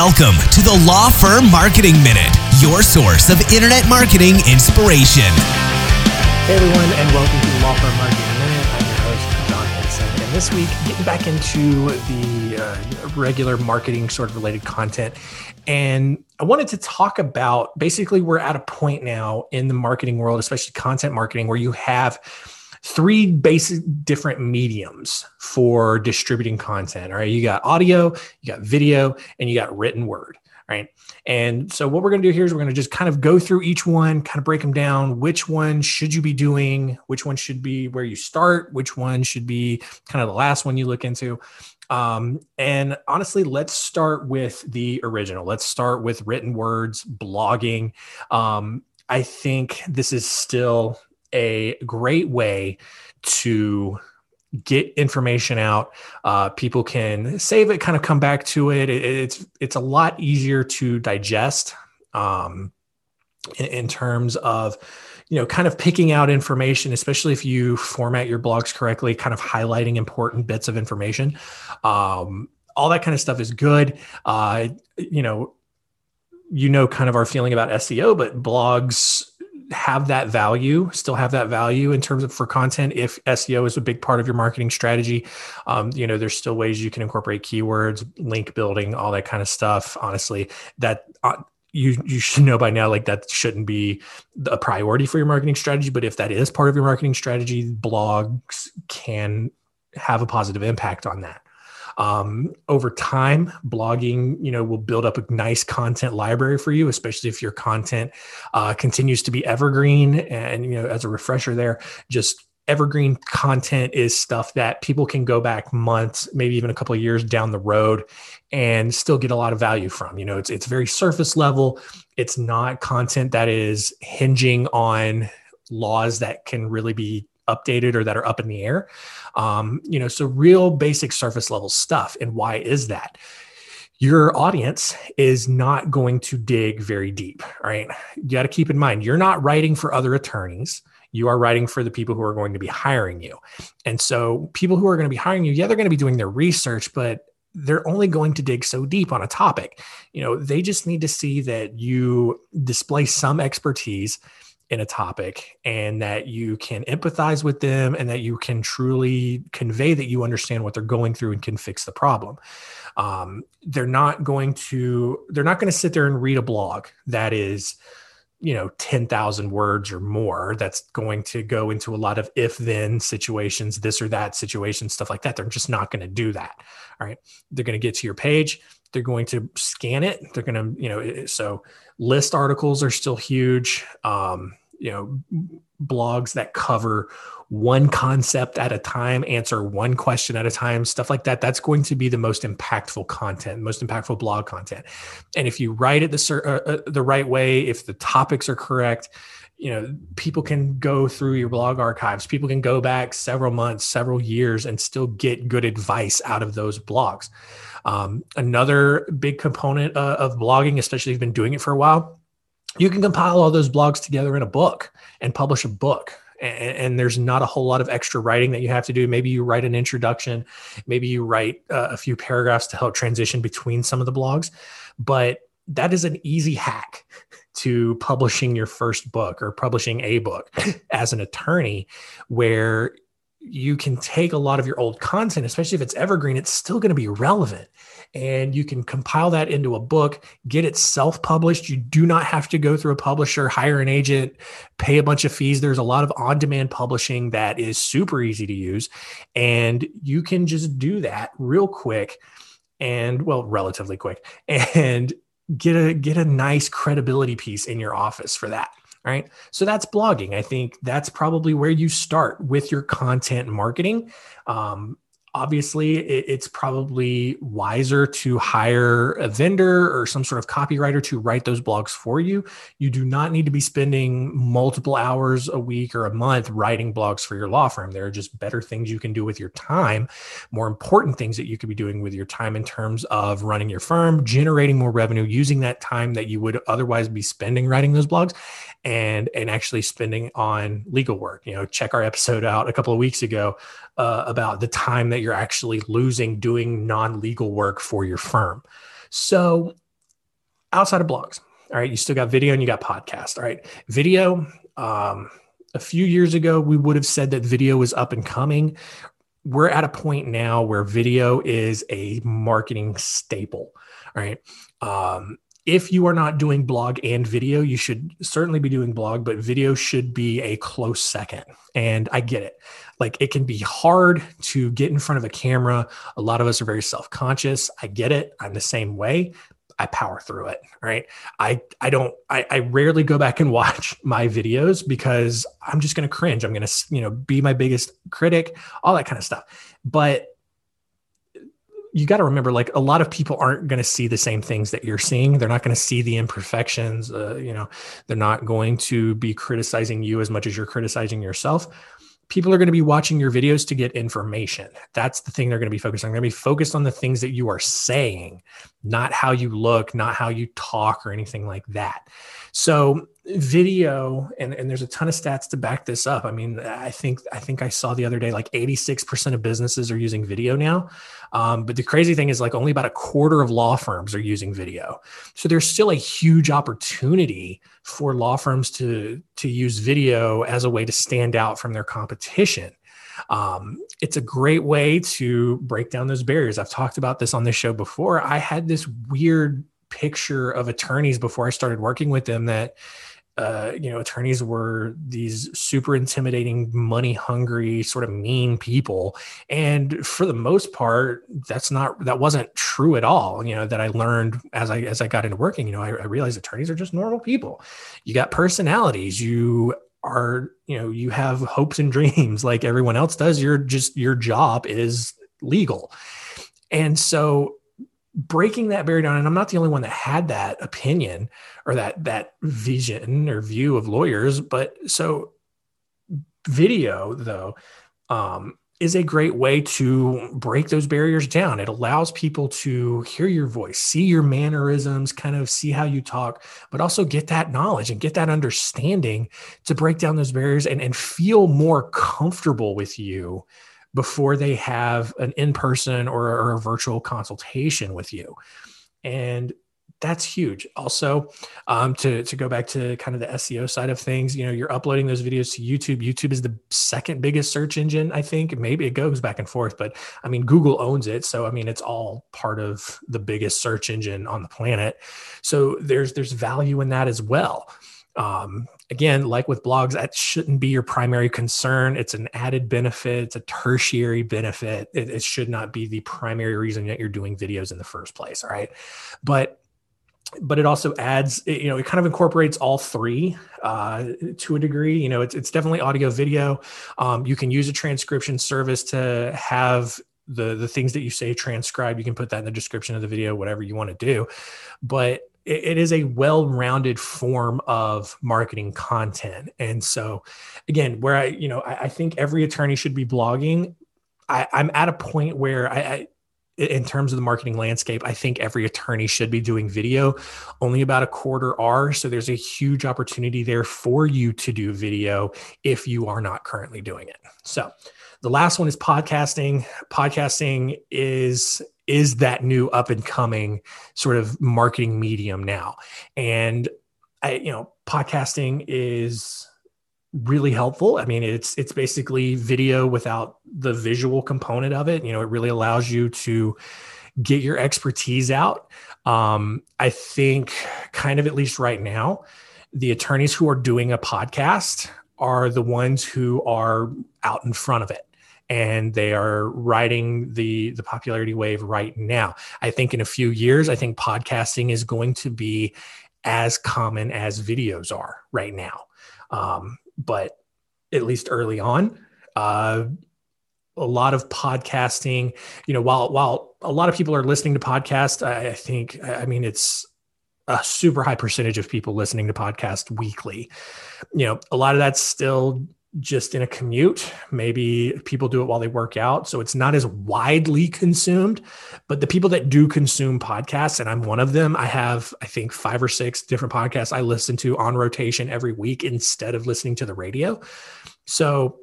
Welcome to the Law Firm Marketing Minute, your source of internet marketing inspiration. Hey everyone, and welcome to the Law Firm Marketing Minute. I'm your host, John Henson. And this week, getting back into the uh, regular marketing sort of related content. And I wanted to talk about basically, we're at a point now in the marketing world, especially content marketing, where you have three basic different mediums for distributing content. All right. You got audio, you got video, and you got written word. Right. And so what we're going to do here is we're going to just kind of go through each one, kind of break them down. Which one should you be doing? Which one should be where you start? Which one should be kind of the last one you look into? Um, and honestly, let's start with the original. Let's start with written words, blogging. Um, I think this is still a great way to get information out. Uh, people can save it, kind of come back to it. it it's it's a lot easier to digest um, in, in, terms of you know kind of picking out information, especially if you format your blogs correctly, kind of highlighting important bits of information. Um, all that kind of stuff is good. Uh, you know, you know, kind of our feeling about SEO, but blogs have that value, still have that value in terms of for content. If SEO is a big part of your marketing strategy, um, you know, there's still ways you can incorporate keywords, link building, all that kind of stuff. Honestly, that uh, you you should know by now, like that shouldn't be a priority for your marketing strategy. But if that is part of your marketing strategy, blogs can have a positive impact on that. Um, over time, blogging, you know, will build up a nice content library for you, especially if your content uh, continues to be evergreen. And you know, as a refresher, there, just evergreen content is stuff that people can go back months, maybe even a couple of years down the road and still get a lot of value from. You know, it's it's very surface level. It's not content that is hinging on laws that can really be updated or that are up in the air. Um, you know, so real basic surface level stuff. And why is that? Your audience is not going to dig very deep, right? You got to keep in mind, you're not writing for other attorneys you are writing for the people who are going to be hiring you. And so, people who are going to be hiring you, yeah, they're going to be doing their research, but they're only going to dig so deep on a topic. You know, they just need to see that you display some expertise in a topic and that you can empathize with them and that you can truly convey that you understand what they're going through and can fix the problem. Um, they're not going to they're not going to sit there and read a blog that is you know 10,000 words or more that's going to go into a lot of if then situations this or that situation stuff like that they're just not going to do that all right? They're going to get to your page they're going to scan it they're going to you know so list articles are still huge um, you know blogs that cover one concept at a time answer one question at a time stuff like that that's going to be the most impactful content most impactful blog content. And if you write it the uh, uh, the right way if the topics are correct you know people can go through your blog archives. People can go back several months several years and still get good advice out of those blogs. Um, another big component uh, of blogging especially if you've been doing it for a while you can compile all those blogs together in a book and publish a book and, and, there's not a whole lot of extra writing that you have to do. Maybe you write an introduction maybe you write uh, a few paragraphs to help transition between some of the blogs but that is an easy hack to publishing your first book or publishing a book as an attorney where you can take a lot of your old content, especially if it's evergreen, it's still going to be relevant. And you can compile that into a book, get it self published. You do not have to go through a publisher, hire an agent, pay a bunch of fees. There's a lot of on demand publishing that is super easy to use. And you can just do that real quick and, well, relatively quick and get a get a nice credibility piece in your office for that right? So that's blogging. I think that's probably where you start with your content marketing. Um, obviously it's probably wiser to hire a vendor or some sort of copywriter to write those blogs for you. You do not need to be spending multiple hours a week or a month writing blogs for your law firm. There are just better things you can do with your time more important things that you could be doing with your time in terms of running your firm generating more revenue using that time that you would otherwise be spending writing those blogs and and actually spending on legal work. You know check our episode out a couple of weeks ago uh, about the time that you're actually losing doing non-legal work for your firm so outside of blogs, all right, you still got video and you got podcast. All right, video. Um, a few years ago, we would have said that video was up and coming. We're at a point now where video is a marketing staple. All right. Um, if you are not doing blog and video, you should certainly be doing blog, but video should be a close second. And I get it. Like it can be hard to get in front of a camera. A lot of us are very self conscious. I get it. I'm the same way. I power through it. Right. I, I don't, I, I rarely go back and watch my videos because I'm just going to cringe. I'm going to, you know, be my biggest critic, all that kind of stuff. But you got to remember like a lot of people aren't going to see the same things that you're seeing they're not going to see the imperfections uh, you know they're not going to be criticizing you as much as you're criticizing yourself people are going to be watching your videos to get information. That's the thing they're going to be focused on. They're going to be focused on the things that you are saying, not how you look, not how you talk or anything like that. So video and, and there's a ton of stats to back this up. I mean, I think I think I saw the other day like 86% of businesses are using video now. Um, but the crazy thing is like only about a quarter of law firms are using video. So there's still a huge opportunity for law firms to to use video as a way to stand out from their competition. Um, it's a great way to break down those barriers. I've talked about this on this show before. I had this weird picture of attorneys before I started working with them that uh, you know, attorneys were these super intimidating, money hungry, sort of mean people. And for the most part, that's not that wasn't true at all. You know, that I learned as I as I got into working. You know, I, I realized attorneys are just normal people. You got personalities. You are, you know, you have hopes and dreams like everyone else does. You're just your job is legal. And so breaking that barrier down and i'm not the only one that had that opinion or that that vision or view of lawyers but so video though um, is a great way to break those barriers down. It allows people to hear your voice see your mannerisms kind of see how you talk but also get that knowledge and get that understanding to break down those barriers and, and feel more comfortable with you before they have an in-person or, or, a virtual consultation with you. And that's huge also um, to, to go back to kind of the seo side of things you know you're uploading those videos to youtube youtube is the second biggest search engine i think maybe it goes back and forth but i mean google owns it so i mean it's all part of the biggest search engine on the planet so there's there's value in that as well um, again, like with blogs, that shouldn't be your primary concern. It's an added benefit, it's a tertiary benefit. It, it, should not be the primary reason that you're doing videos in the first place. All right. But but it also adds, you know, it kind of incorporates all three uh, to a degree. You know, it's, it's definitely audio, video. Um, you can use a transcription service to have the the things that you say transcribed. You can put that in the description of the video, whatever you want to do. But it is a well-rounded form of marketing content and so again where i you know i, I think every attorney should be blogging I, am at a point where I, I in terms of the marketing landscape, I think every attorney should be doing video. Only about a quarter are. So there's a huge opportunity there for you to do video if you are not currently doing it. So the last one is podcasting. Podcasting is is that new up and coming sort of marketing medium now. And I, you know, podcasting is really helpful. I mean, it's it's basically video without the visual component of it. You know, it really allows you to get your expertise out. Um, I think, kind of at least right now, the attorneys who are doing a podcast are the ones who are out in front of it and they are riding the the popularity wave right now. I think in a few years, I think podcasting is going to be as common as videos are right now. Um, but at least early on, uh, a lot of podcasting, you know, while while a lot of people are listening to podcasts, I, I think I mean it's a super high percentage of people listening to podcasts weekly. You know, a lot of that's still just in a commute. Maybe people do it while they work out. So it's not as widely consumed. But the people that do consume podcasts, and I'm one of them, I have, I think, five or six different podcasts I listen to on rotation every week instead of listening to the radio. So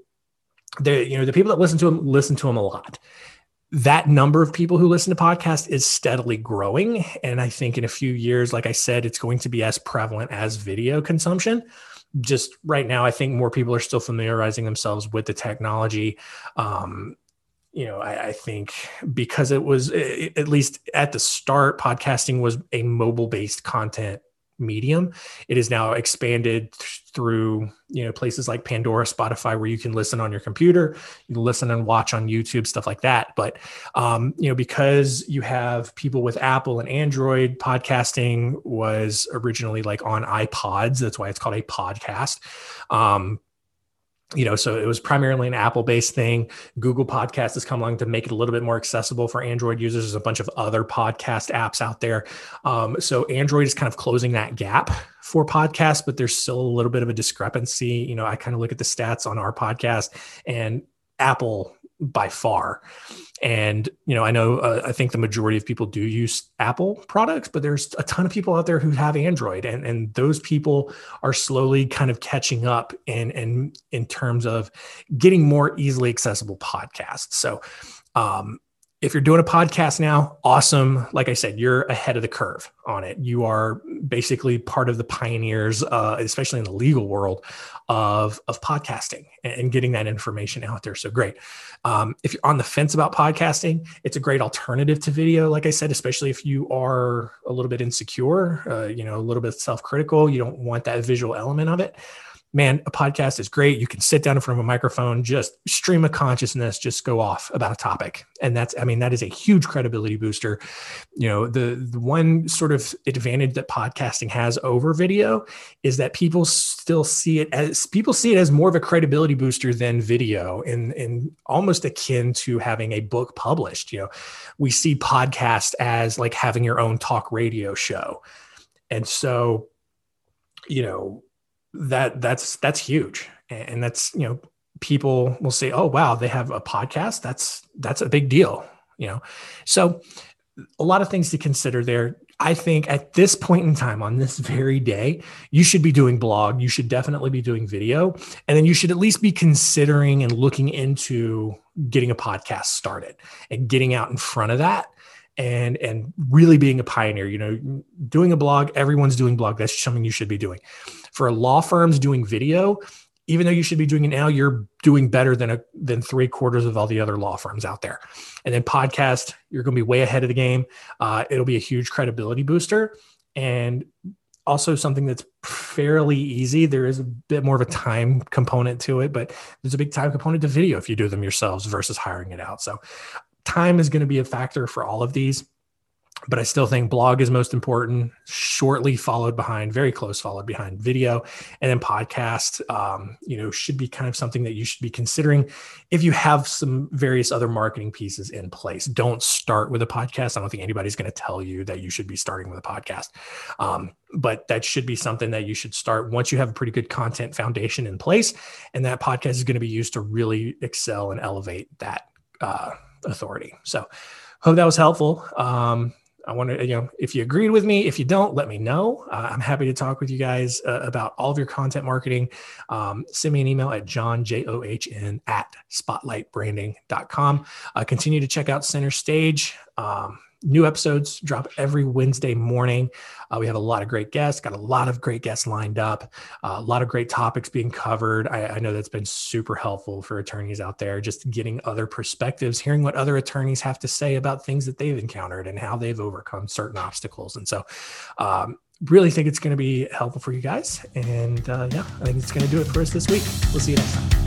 the, you know, the people that listen to them listen to them a lot. that number of people who listen to podcasts is steadily growing. And I think in a few years, like I said, it's going to be as prevalent as video consumption. Just right now, I think more people are still familiarizing themselves with the technology. Um, you know, I, I, think because it was, at least at the start, podcasting was a mobile based content medium. It is now expanded through you know places like Pandora, Spotify, where you can listen on your computer, you listen and watch on YouTube, stuff like that. But um, you know because you have people with Apple and Android, podcasting was originally like on iPods. That's why it's called a podcast. Um, you know, so it was primarily an Apple based thing. Google Podcast has come along to make it a little bit more accessible for Android users. There's a bunch of other podcast apps out there. Um, so Android is kind of closing that gap for podcasts, but there's still a little bit of a discrepancy. You know, I kind of look at the stats on our podcast and Apple by far. And you know, I know uh, I think the majority of people do use Apple products, but there's a ton of people out there who have Android, and and those people are slowly kind of catching up in in in terms of getting more easily accessible podcasts. So. Um, if you're doing a podcast now, awesome. Like I said, you're ahead of the curve on it. You are basically part of the pioneers, uh, especially in the legal world, of of podcasting and getting that information out there. So great. Um, if you're on the fence about podcasting, it's a great alternative to video. Like I said, especially if you are a little bit insecure, uh, you know, a little bit self critical, you don't want that visual element of it man, a podcast is great. You can sit down in front of a microphone, just stream of consciousness, just go off about a topic. And that's, I mean, that is a huge credibility booster. You know, the, the one sort of advantage that podcasting has over video is that people still see it as people see it as more of a credibility booster than video and, and almost akin to having a book published. You know, we see podcast as like having your own talk radio show. And so, you know, that that's that's huge. And that's you know people will say oh wow they have a podcast? That's that's a big deal you know? So a lot of things to consider there. I think at this point in time on this very day you should be doing blog. You should definitely be doing video. And then you should at least be considering and looking into getting a podcast started and getting out in front of that and and really being a pioneer you know doing a blog everyone's doing blog. That's something you should be doing. For law firms doing video even though you should be doing it now you're doing better than a than three quarters of all the other law firms out there. And then podcast you're going to be way ahead of the game. Uh, it'll be a huge credibility booster. And also something that's fairly easy there is a bit more of a time component to it but there's a big time component to video if you do them yourselves versus hiring it out. So time is going to be a factor for all of these but I still think blog is most important, shortly followed behind, very close followed behind video. And then podcast, um, you know, should be kind of something that you should be considering if you have some various other marketing pieces in place. Don't start with a podcast. I don't think anybody's going to tell you that you should be starting with a podcast. Um, but that should be something that you should start once you have a pretty good content foundation in place. And that podcast is going to be used to really excel and elevate that uh, authority. So, hope that was helpful. Um, I want to, you know, if you agreed with me, if you don't, let me know. Uh, I'm happy to talk with you guys uh, about all of your content marketing. Um, send me an email at john, J O H N, at spotlightbranding.com. Uh, continue to check out Center Stage. Um, new episodes drop every Wednesday morning. Uh, we have a lot of great guests, got a lot of great guests lined up, uh, a lot of great topics being covered. I, I, know that's been super helpful for attorneys out there, just getting other perspectives, hearing what other attorneys have to say about things that they've encountered and how they've overcome certain obstacles. And so, um, really think it's going to be helpful for you guys. And uh, yeah, I think it's going to do it for us this week. We'll see you next time.